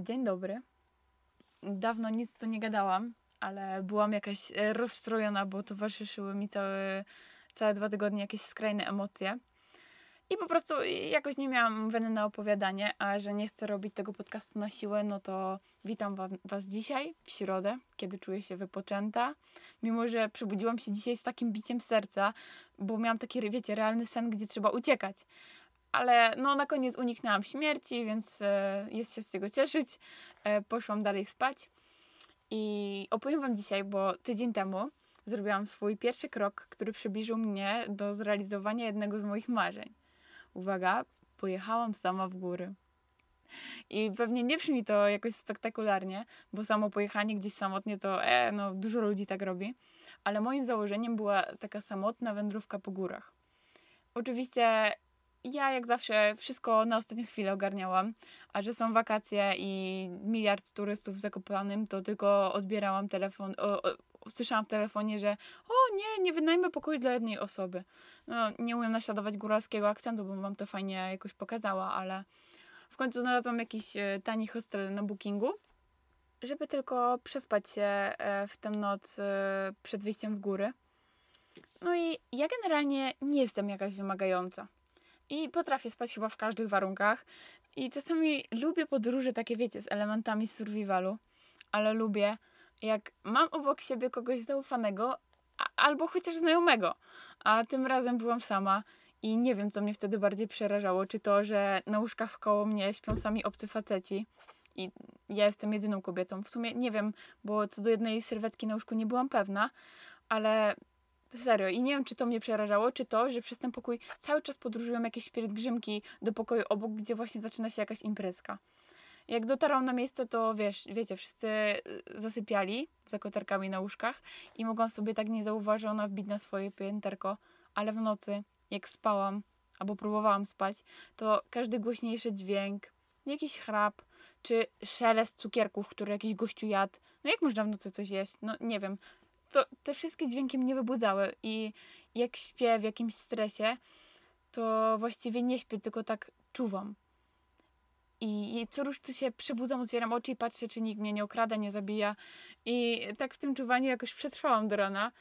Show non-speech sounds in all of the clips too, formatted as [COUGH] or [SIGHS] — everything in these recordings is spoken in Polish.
Dzień dobry. Dawno nic co nie gadałam, ale byłam jakaś e, rozstrojona, bo towarzyszyły mi całe, całe dwa tygodnie jakieś skrajne emocje. I po prostu jakoś nie miałam weny na opowiadanie, a że nie chcę robić tego podcastu na siłę, no to witam Was dzisiaj, w środę, kiedy czuję się wypoczęta. Mimo, że przebudziłam się dzisiaj z takim biciem serca, bo miałam taki, wiecie, realny sen, gdzie trzeba uciekać ale no na koniec uniknęłam śmierci, więc e, jest się z czego cieszyć. E, poszłam dalej spać i opowiem Wam dzisiaj, bo tydzień temu zrobiłam swój pierwszy krok, który przybliżył mnie do zrealizowania jednego z moich marzeń. Uwaga, pojechałam sama w góry. I pewnie nie brzmi to jakoś spektakularnie, bo samo pojechanie gdzieś samotnie to, e, no dużo ludzi tak robi, ale moim założeniem była taka samotna wędrówka po górach. Oczywiście ja jak zawsze wszystko na ostatnią chwilę ogarniałam, a że są wakacje i miliard turystów w Zakopanym, to tylko odbierałam telefon, o, o, słyszałam w telefonie, że o nie, nie wynajmę pokoju dla jednej osoby. No, nie umiem naśladować góralskiego akcentu, bo wam to fajnie jakoś pokazała, ale w końcu znalazłam jakiś e, tani hostel na bookingu, żeby tylko przespać się e, w tę noc e, przed wyjściem w góry. No i ja generalnie nie jestem jakaś wymagająca i potrafię spać chyba w każdych warunkach. I czasami lubię podróże takie, wiecie, z elementami survivalu, ale lubię, jak mam obok siebie kogoś zaufanego albo chociaż znajomego. A tym razem byłam sama i nie wiem, co mnie wtedy bardziej przerażało. Czy to, że na łóżkach koło mnie śpią sami obcy faceci i ja jestem jedyną kobietą. W sumie nie wiem, bo co do jednej sylwetki na łóżku nie byłam pewna, ale Serio. I nie wiem, czy to mnie przerażało, czy to, że przez ten pokój cały czas podróżują jakieś pielgrzymki do pokoju obok, gdzie właśnie zaczyna się jakaś imprezka. Jak dotarłam na miejsce, to wiesz, wiecie, wszyscy y, zasypiali za kotarkami na łóżkach i mogłam sobie tak niezauważona wbić na swoje pięterko, ale w nocy, jak spałam albo próbowałam spać, to każdy głośniejszy dźwięk, jakiś chrap, czy szelest cukierków, które jakiś gościu jadł. No jak można w nocy coś jeść? No nie wiem to te wszystkie dźwięki mnie wybudzały i jak śpię w jakimś stresie, to właściwie nie śpię, tylko tak czuwam. I, I co rusz tu się przebudzam, otwieram oczy i patrzę, czy nikt mnie nie okrada, nie zabija. I tak w tym czuwaniu jakoś przetrwałam do rana.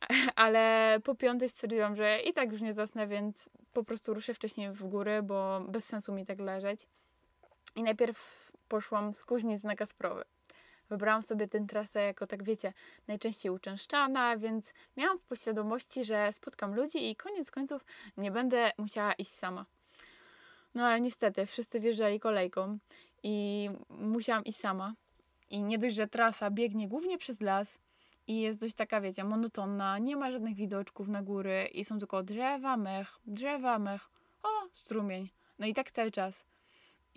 [LAUGHS] Ale po piątej stwierdziłam, że i tak już nie zasnę, więc po prostu ruszę wcześniej w góry, bo bez sensu mi tak leżeć. I najpierw poszłam z Kuźnic na Kasprowy wybrałam sobie tę trasę jako, tak wiecie, najczęściej uczęszczana, więc miałam w poświadomości, że spotkam ludzi i koniec końców nie będę musiała iść sama. No ale niestety, wszyscy wjeżdżali kolejką i musiałam iść sama. I nie dość, że trasa biegnie głównie przez las i jest dość taka, wiecie, monotonna, nie ma żadnych widoczków na góry i są tylko drzewa, mech, drzewa, mech, o, strumień. No i tak cały czas.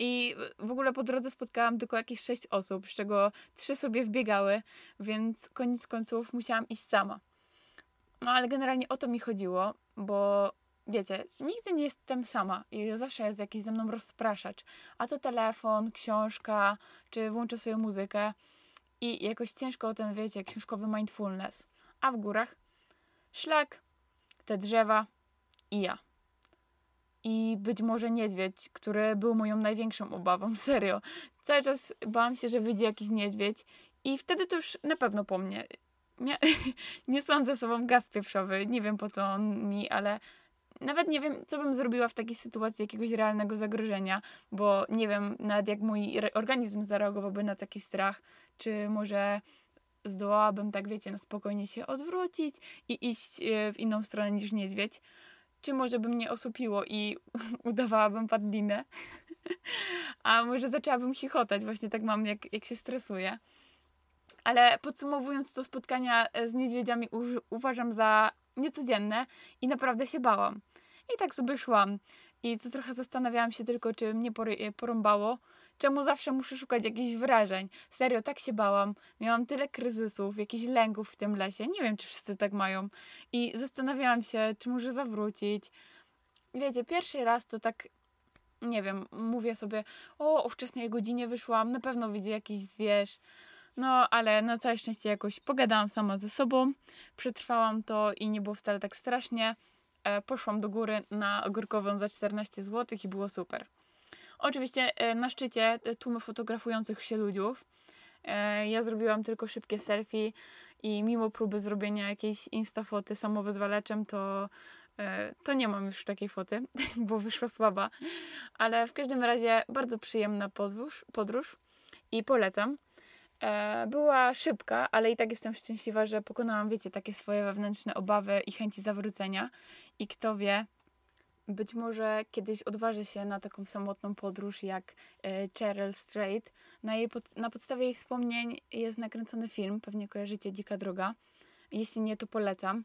I w ogóle po drodze spotkałam tylko jakieś sześć osób, z czego trzy sobie wbiegały, więc koniec końców musiałam iść sama. No ale generalnie o to mi chodziło, bo wiecie, nigdy nie jestem sama i zawsze jest jakiś ze mną rozpraszacz. A to telefon, książka, czy włączę sobie muzykę i jakoś ciężko o ten, wiecie, książkowy mindfulness. A w górach szlak, te drzewa i ja i być może niedźwiedź, który był moją największą obawą, [LAUGHS] serio. Cały czas bałam się, że wyjdzie jakiś niedźwiedź i wtedy to już na pewno po mnie. Nie, [LAUGHS] niosłam ze sobą gaz pieprzowy, nie wiem po co on mi, ale nawet nie wiem, co bym zrobiła w takiej sytuacji jakiegoś realnego zagrożenia, bo nie wiem nawet jak mój organizm zareagowałby na taki strach, czy może zdołałabym tak, wiecie, na spokojnie się odwrócić i iść e, w inną stronę niż niedźwiedź czy może by mnie osłupiło i [LAUGHS] udawałabym padlinę, [LAUGHS] a może zaczęłabym chichotać, właśnie tak mam, jak, jak się stresuję. Ale podsumowując to spotkania e, z niedźwiedziami uważam za niecodzienne i naprawdę się bałam. I tak sobie szłam. I co trochę zastanawiałam się tylko, czy mnie porąbało, Czemu zawsze muszę szukać jakichś wyrażeń? Serio, tak się bałam. Miałam tyle kryzysów, jakichś lęków w tym lesie. Nie wiem, czy wszyscy tak mają. I zastanawiałam się, czy muszę zawrócić. Wiecie, pierwszy raz to tak, nie wiem, mówię sobie, o, o wczesnej godzinie wyszłam, na pewno widzę jakiś zwierz. No, ale na całe szczęście jakoś pogadałam sama ze sobą, przetrwałam to i nie było wcale tak strasznie. E, poszłam do góry na ogórkową za 14 zł i było super. Oczywiście e, na szczycie tłumy fotografujących się ludziów. E, ja zrobiłam tylko szybkie selfie i mimo próby zrobienia jakiejś instafoty samowyzwalaczem, to, e, to nie mam już takiej foty, [LAUGHS] bo wyszła słaba. Ale w każdym razie bardzo przyjemna podróż, podróż i polecam. E, była szybka, ale i tak jestem szczęśliwa, że pokonałam, wiecie, takie swoje wewnętrzne obawy i chęci zawrócenia. I kto wie, być może kiedyś odważę się na taką samotną podróż jak e, Cheryl Strait. Na, jej pod, na podstawie jej wspomnień jest nakręcony film, pewnie kojarzycie Dzika Droga. Jeśli nie, to polecam.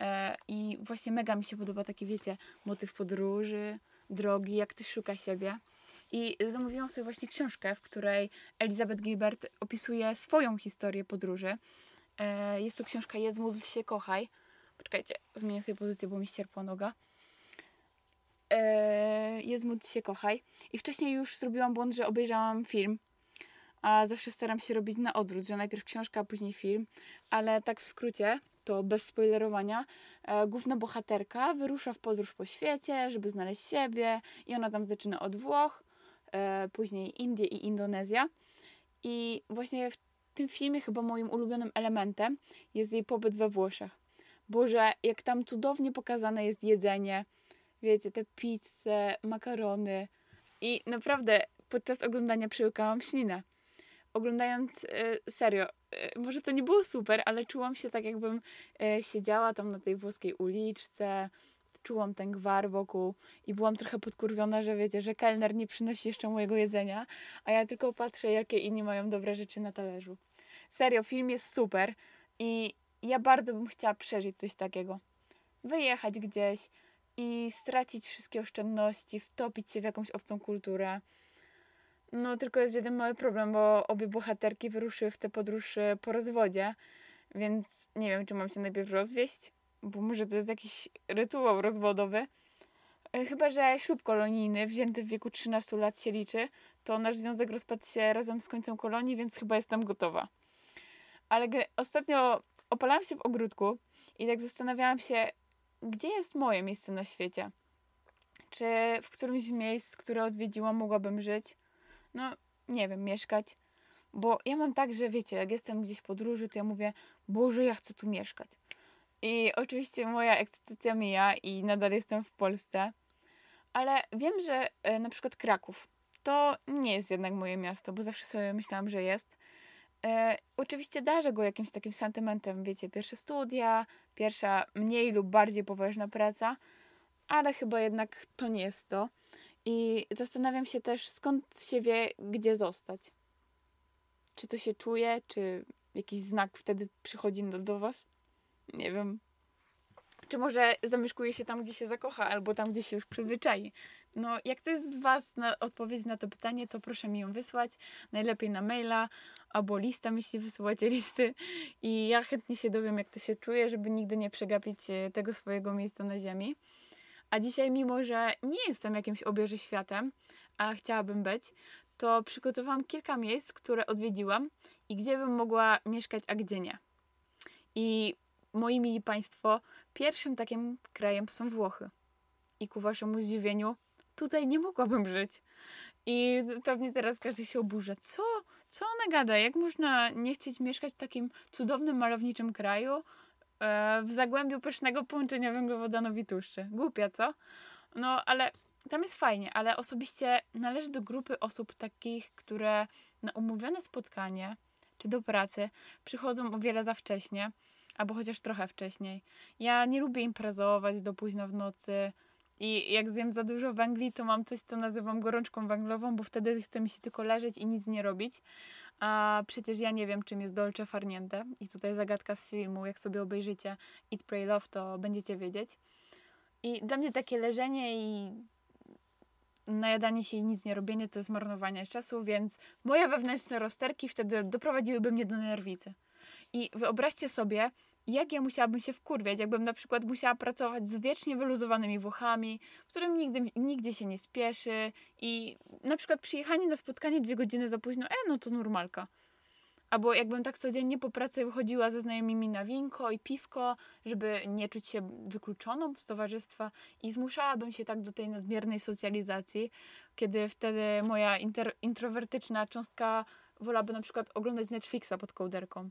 E, I właśnie mega mi się podoba taki, wiecie, motyw podróży, drogi, jak ktoś szuka siebie. I zamówiłam sobie właśnie książkę, w której Elizabeth Gilbert opisuje swoją historię podróży. E, jest to książka Jedz, módl się, kochaj. Poczekajcie, zmienię sobie pozycję, bo mi ścierpła noga. E, Jedz, módl się, kochaj. I wcześniej już zrobiłam błąd, że obejrzałam film. A zawsze staram się robić na odwrót, że najpierw książka, a później film. Ale tak w skrócie, to bez spoilerowania, e, główna bohaterka wyrusza w podróż po świecie, żeby znaleźć siebie i ona tam zaczyna od Włoch, e, później Indie i Indonezja. I właśnie w tym filmie chyba moim ulubionym elementem jest jej pobyt we Włoszech. Boże, jak tam cudownie pokazane jest jedzenie, wiecie, te pizze, makarony i naprawdę podczas oglądania przyłykałam ślinę. Oglądając, e, serio, e, może to nie było super, ale czułam się tak, jakbym e, siedziała tam na tej włoskiej uliczce, czułam ten gwar wokół i byłam trochę podkurwiona, że wiecie, że kelner nie przynosi jeszcze mojego jedzenia, a ja tylko patrzę, jakie inni mają dobre rzeczy na talerzu. Serio, film jest super i ja bardzo bym chciała przeżyć coś takiego. Wyjechać gdzieś i stracić wszystkie oszczędności, wtopić się w jakąś obcą kulturę. No, tylko jest jeden mały problem, bo obie bohaterki wyruszyły w tę podróż po rozwodzie, więc nie wiem, czy mam się najpierw rozwieść, bo może to jest jakiś rytuał rozwodowy. E, chyba, że ślub kolonijny wzięty w wieku 13 lat się liczy, to nasz związek rozpadł się razem z końcem kolonii, więc chyba jestem gotowa. Ale ostatnio opalałam się w ogródku i tak zastanawiałam się, gdzie jest moje miejsce na świecie. Czy w którymś z miejsc, które odwiedziłam, mogłabym żyć? No, nie wiem, mieszkać. Bo ja mam tak, że wiecie, jak jestem gdzieś w podróży, to ja mówię, Boże, ja chcę tu mieszkać. I oczywiście moja ekscytacja mija i nadal jestem w Polsce. Ale wiem, że e, na przykład Kraków to nie jest jednak moje miasto, bo zawsze sobie myślałam, że jest. E, oczywiście darzę go jakimś takim sentymentem, wiecie, pierwsze studia, pierwsza mniej lub bardziej poważna praca, ale chyba jednak to nie jest to. I zastanawiam się też, skąd się wie, gdzie zostać. Czy to się czuje, czy jakiś znak wtedy przychodzi do, do Was? Nie wiem. Czy może zamieszkuje się tam, gdzie się zakocha, albo tam, gdzie się już przyzwyczai. No, jak ktoś z Was na odpowiedź na to pytanie, to proszę mi ją wysłać. Najlepiej na maila albo lista, jeśli wysyłacie listy. I ja chętnie się dowiem, jak to się czuje, żeby nigdy nie przegapić e, tego swojego miejsca na ziemi. A dzisiaj, mimo że nie jestem jakimś obieży światem, a chciałabym być, to przygotowałam kilka miejsc, które odwiedziłam i gdzie bym mogła mieszkać, a gdzie nie. I moi mili Państwo, pierwszym takim krajem są Włochy. I ku Waszemu zdziwieniu, tutaj nie mogłabym żyć. I pewnie teraz każdy się oburza. Co? Co ona gada? Jak można nie chcieć mieszkać w takim cudownym, malowniczym kraju e, w zagłębiu pysznego połączenia węglowodanowi i tłuszczy? Głupia, co? No, ale tam jest fajnie, ale osobiście należy do grupy osób takich, które na umówione spotkanie czy do pracy przychodzą o wiele za wcześnie, albo chociaż trochę wcześniej. Ja nie lubię imprezować do późna w nocy i jak zjem za dużo węgli, to mam coś, co nazywam gorączką węglową, bo wtedy chce mi się tylko leżeć i nic nie robić. A przecież ja nie wiem, czym jest dolce farniente. I tutaj zagadka z filmu, jak sobie obejrzycie Eat, Pray, Love, to będziecie wiedzieć. I dla mnie takie leżenie i najadanie się i nic nie robienie to jest marnowanie czasu, więc moje wewnętrzne rozterki wtedy doprowadziłyby mnie do nerwicy. I wyobraźcie sobie, jak ja musiałabym się wkurwiać, jakbym na przykład musiała pracować z wiecznie wyluzowanymi Włochami, którym nigdy, nigdzie się nie spieszy i na przykład przyjechanie na spotkanie dwie godziny za późno, e, no to normalka. Albo jakbym tak codziennie po pracy wychodziła ze znajomymi na winko i piwko, żeby nie czuć się wykluczoną z towarzystwa i zmuszałabym się tak do tej nadmiernej socjalizacji, kiedy wtedy moja inter- introwertyczna cząstka wolałaby na przykład oglądać Netflixa pod kołderką.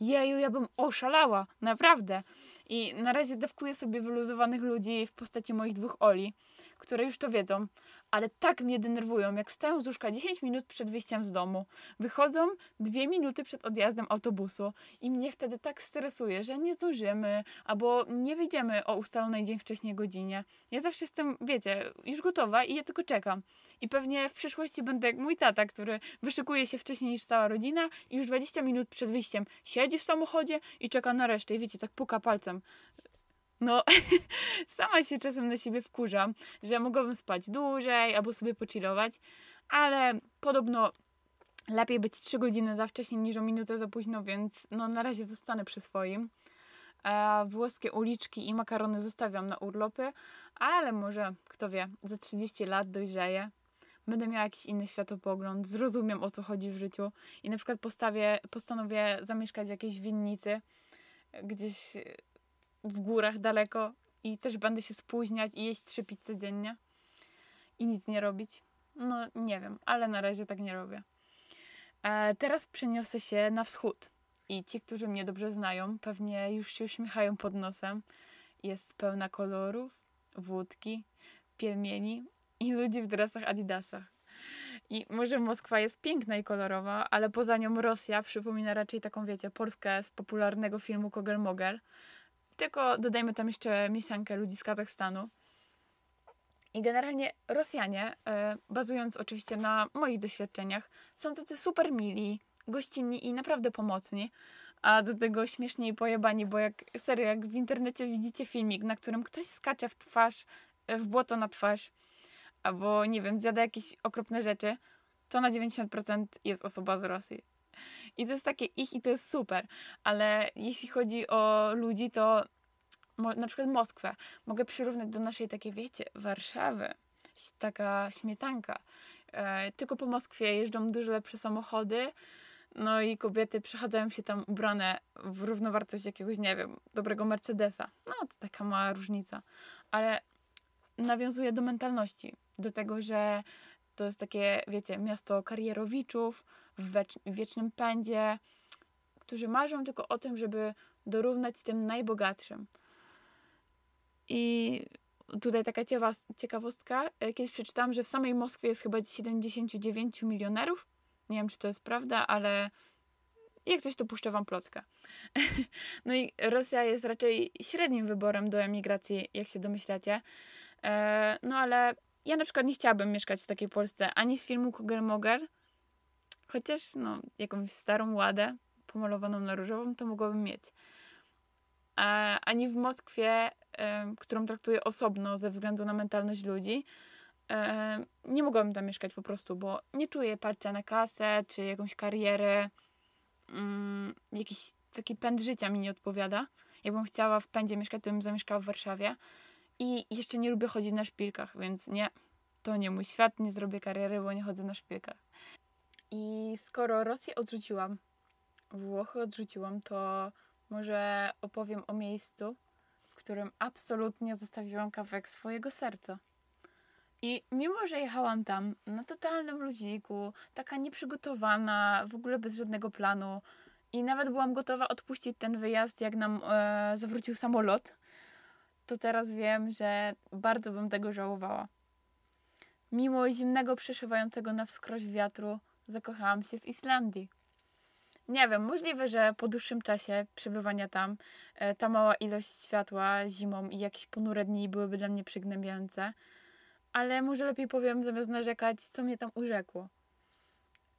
Jeju, ja bym oszalała, naprawdę. I na razie dawkuję sobie wyluzowanych ludzi w postaci moich dwóch Oli, które już to wiedzą, ale tak mnie denerwują, jak wstają z łóżka 10 minut przed wyjściem z domu, wychodzą 2 minuty przed odjazdem autobusu i mnie wtedy tak stresuje, że nie zdążymy albo nie wyjdziemy o ustalonej dzień wcześniej godzinie. Ja zawsze jestem, wiecie, już gotowa i ja tylko czekam. I pewnie w przyszłości będę jak mój tata, który wyszykuje się wcześniej niż cała rodzina i już 20 minut przed wyjściem siedzi w samochodzie i czeka na resztę i wiecie, tak puka palcem no, [LAUGHS] sama się czasem na siebie wkurzam, że mogłabym spać dłużej albo sobie pochillować, ale podobno lepiej być 3 godziny za wcześnie niż o minutę za późno, więc no na razie zostanę przy swoim. E, włoskie uliczki i makarony zostawiam na urlopy, ale może, kto wie, za 30 lat dojrzeję. Będę miała jakiś inny światopogląd, zrozumiem o co chodzi w życiu i na przykład postawię, postanowię zamieszkać w jakiejś winnicy, gdzieś w górach daleko i też będę się spóźniać i jeść trzy pizze dziennie i nic nie robić. No nie wiem, ale na razie tak nie robię. E, teraz przeniosę się na wschód i ci, którzy mnie dobrze znają, pewnie już się uśmiechają pod nosem. Jest pełna kolorów, wódki, pielmieni i ludzi w dresach Adidasach. I może Moskwa jest piękna i kolorowa, ale poza nią Rosja przypomina raczej taką, wiecie, Polskę z popularnego filmu Kogel-Mogel, tylko dodajmy tam jeszcze mieszankę ludzi z Kazachstanu. I generalnie Rosjanie, e, bazując oczywiście na moich doświadczeniach, są tacy super mili, gościnni i naprawdę pomocni. A do tego śmiesznie i pojebani, bo jak serio, jak w internecie widzicie filmik, na którym ktoś skacze w twarz, e, w błoto na twarz, albo nie wiem, zjada jakieś okropne rzeczy, to na 90% jest osoba z Rosji. I to jest takie ich i to jest super. Ale jeśli chodzi o ludzi, to na przykład Moskwę mogę przyrównać do naszej takiej, wiecie, Warszawy. Taka śmietanka. E, tylko po Moskwie jeżdżą dużo lepsze samochody, no i kobiety przechadzają się tam ubrane w równowartość jakiegoś, nie wiem, dobrego Mercedesa. No to taka mała różnica. Ale nawiązuje do mentalności, do tego, że to jest takie, wiecie, miasto karierowiczów w wiecznym pędzie, którzy marzą tylko o tym, żeby dorównać tym najbogatszym. I tutaj taka ciekawostka. E, kiedyś przeczytałam, że w samej Moskwie jest chyba 79 milionerów. Nie wiem, czy to jest prawda, ale jak coś, to puszczę wam plotkę. [LAUGHS] no i Rosja jest raczej średnim wyborem do emigracji, jak się domyślacie. E, no ale ja na przykład nie chciałabym mieszkać w takiej Polsce ani z filmu Kogel Mogel, chociaż no, jakąś starą ładę pomalowaną na różową to mogłabym mieć. A, ani w Moskwie, którą traktuję osobno ze względu na mentalność ludzi, nie mogłabym tam mieszkać po prostu, bo nie czuję parcia na kasę czy jakąś karierę. Mm, jakiś taki pęd życia mi nie odpowiada. Jakbym chciała w pędzie mieszkać, to bym zamieszkała w Warszawie. I jeszcze nie lubię chodzić na szpilkach, więc nie, to nie mój świat, nie zrobię kariery, bo nie chodzę na szpilkach. I skoro Rosję odrzuciłam, Włochy odrzuciłam, to może opowiem o miejscu, w którym absolutnie zostawiłam kawałek swojego serca. I mimo, że jechałam tam na totalnym ludziku, taka nieprzygotowana, w ogóle bez żadnego planu, i nawet byłam gotowa odpuścić ten wyjazd, jak nam e, zawrócił samolot, to teraz wiem, że bardzo bym tego żałowała. Mimo zimnego, przeszywającego na wskroś wiatru, zakochałam się w Islandii. Nie wiem, możliwe, że po dłuższym czasie przebywania tam e, ta mała ilość światła zimą i jakieś ponure dni byłyby dla mnie przygnębiające, ale może lepiej powiem, zamiast narzekać, co mnie tam urzekło.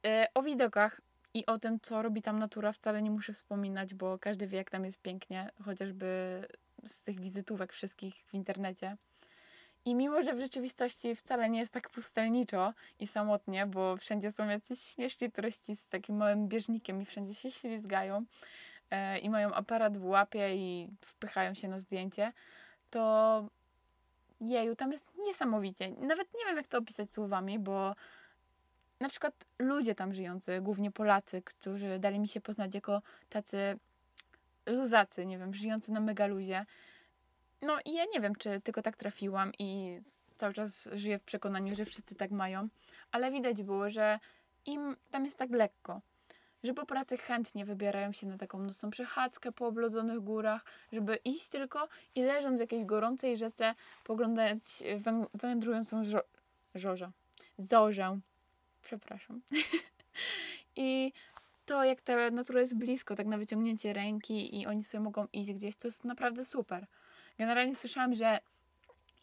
E, o widokach i o tym, co robi tam natura, wcale nie muszę wspominać, bo każdy wie, jak tam jest pięknie, chociażby z tych wizytówek wszystkich w internecie. I mimo, że w rzeczywistości wcale nie jest tak pustelniczo i samotnie, bo wszędzie są jacyś śmieszni turyści z takim małym bieżnikiem i wszędzie się ślizgają e, i mają aparat w łapie i wpychają się na zdjęcie, to jeju, tam jest niesamowicie. Nawet nie wiem, jak to opisać słowami, bo na przykład ludzie tam żyjący, głównie Polacy, którzy dali mi się poznać jako tacy luzacy, nie wiem, żyjący na megaluzie. No i ja nie wiem, czy tylko tak trafiłam i cały czas żyję w przekonaniu, że wszyscy tak mają, ale widać było, że im tam jest tak lekko, że po pracy chętnie wybierają się na taką nocną przechadzkę po oblodzonych górach, żeby iść tylko i leżąc w jakiejś gorącej rzece poglądać wędrującą żo żorzę. Zorzę. Przepraszam. [LAUGHS] I to, jak ta natura jest blisko, tak na wyciągnięcie ręki i oni sobie mogą iść gdzieś, to jest naprawdę super. Generalnie słyszałam, że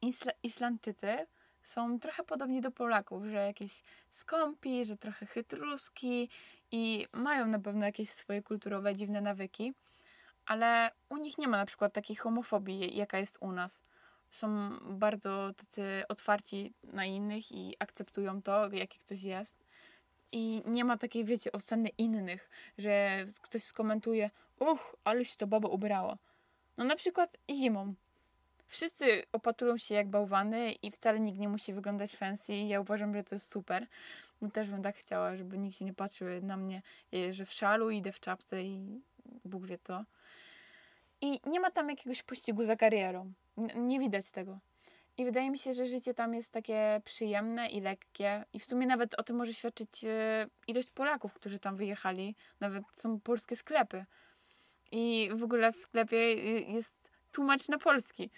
Isla Islandczycy są trochę podobni do Polaków, że jakieś skąpi, że trochę chytruski i mają na pewno jakieś swoje kulturowe dziwne nawyki, ale u nich nie ma na przykład takiej homofobii, jaka jest u nas. Są bardzo tacy otwarci na innych i akceptują to, jaki ktoś jest. I nie ma takiej, wiecie, oceny innych, że ktoś skomentuje, uch, aleś to baba ubrała. No na przykład zimą. Wszyscy opatrują się jak bałwany i wcale nikt nie musi wyglądać fancy. Ja uważam, że to jest super. Bo też bym tak chciała, żeby nikt się nie patrzył na mnie, e, że w szalu idę w czapce i Bóg wie co. I nie ma tam jakiegoś pościgu za karierą. nie widać tego. I wydaje mi się, że życie tam jest takie przyjemne i lekkie. I w sumie nawet o tym może świadczyć e, ilość Polaków, którzy tam wyjechali. Nawet są polskie sklepy. I w ogóle w sklepie e, jest tłumacz na polski.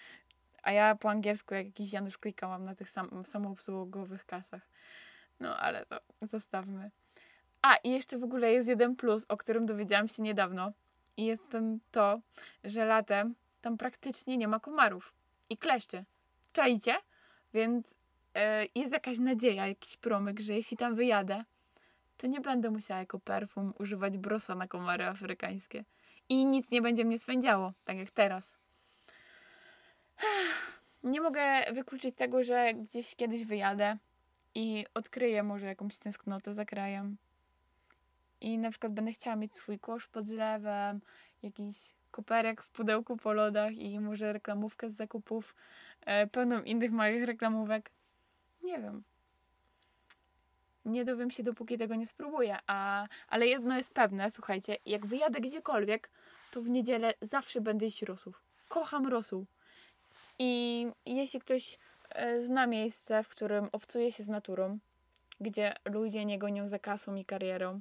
A ja po angielsku jak jakiś Janusz klikałam na tych sam, samoobsługowych kasach. No ale to zostawmy. A, i jeszcze w ogóle jest jeden plus, o którym dowiedziałam się niedawno. I jest to, że latem tam praktycznie nie ma komarów i kleszczy. Czajcie? Więc e, jest jakaś nadzieja, jakiś promyk, że jeśli tam wyjadę, to nie będę musiała jako perfum używać brosa na komary afrykańskie. I nic nie będzie mnie swędziało, tak jak teraz. [SIGHS] Nie mogę wykluczyć tego, że gdzieś kiedyś wyjadę i odkryję może jakąś tęsknotę za krajem. I na przykład będę chciała mieć swój kosz pod zlewem, jakiś koperek w pudełku po lodach i może reklamówkę z zakupów e, pełną innych małych reklamówek. Nie wiem. Nie dowiem się, dopóki tego nie spróbuję. A, ale jedno jest pewne, słuchajcie, jak wyjadę gdziekolwiek, to w niedzielę zawsze będę jeść rosów. Kocham rosół. I jeśli ktoś e, zna miejsce, w którym obcuje się z naturą, gdzie ludzie nie gonią za kasą i karierą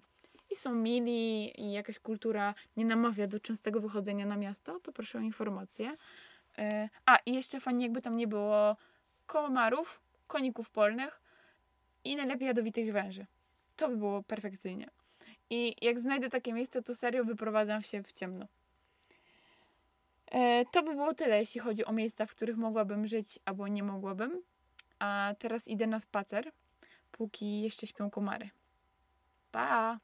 i są mili i jakaś kultura nie namawia do częstego wychodzenia na miasto, to proszę o informację. E, a, i jeszcze fajnie jakby tam nie było komarów, koników polnych i najlepiej jadowitych węży. To by było perfekcyjnie. I jak znajdę takie miejsce, to serio wyprowadzam się w ciemno. E, to by było tyle, jeśli chodzi o miejsca, w których mogłabym żyć albo nie mogłabym. A teraz idę na spacer, póki jeszcze śpią komary. Pa!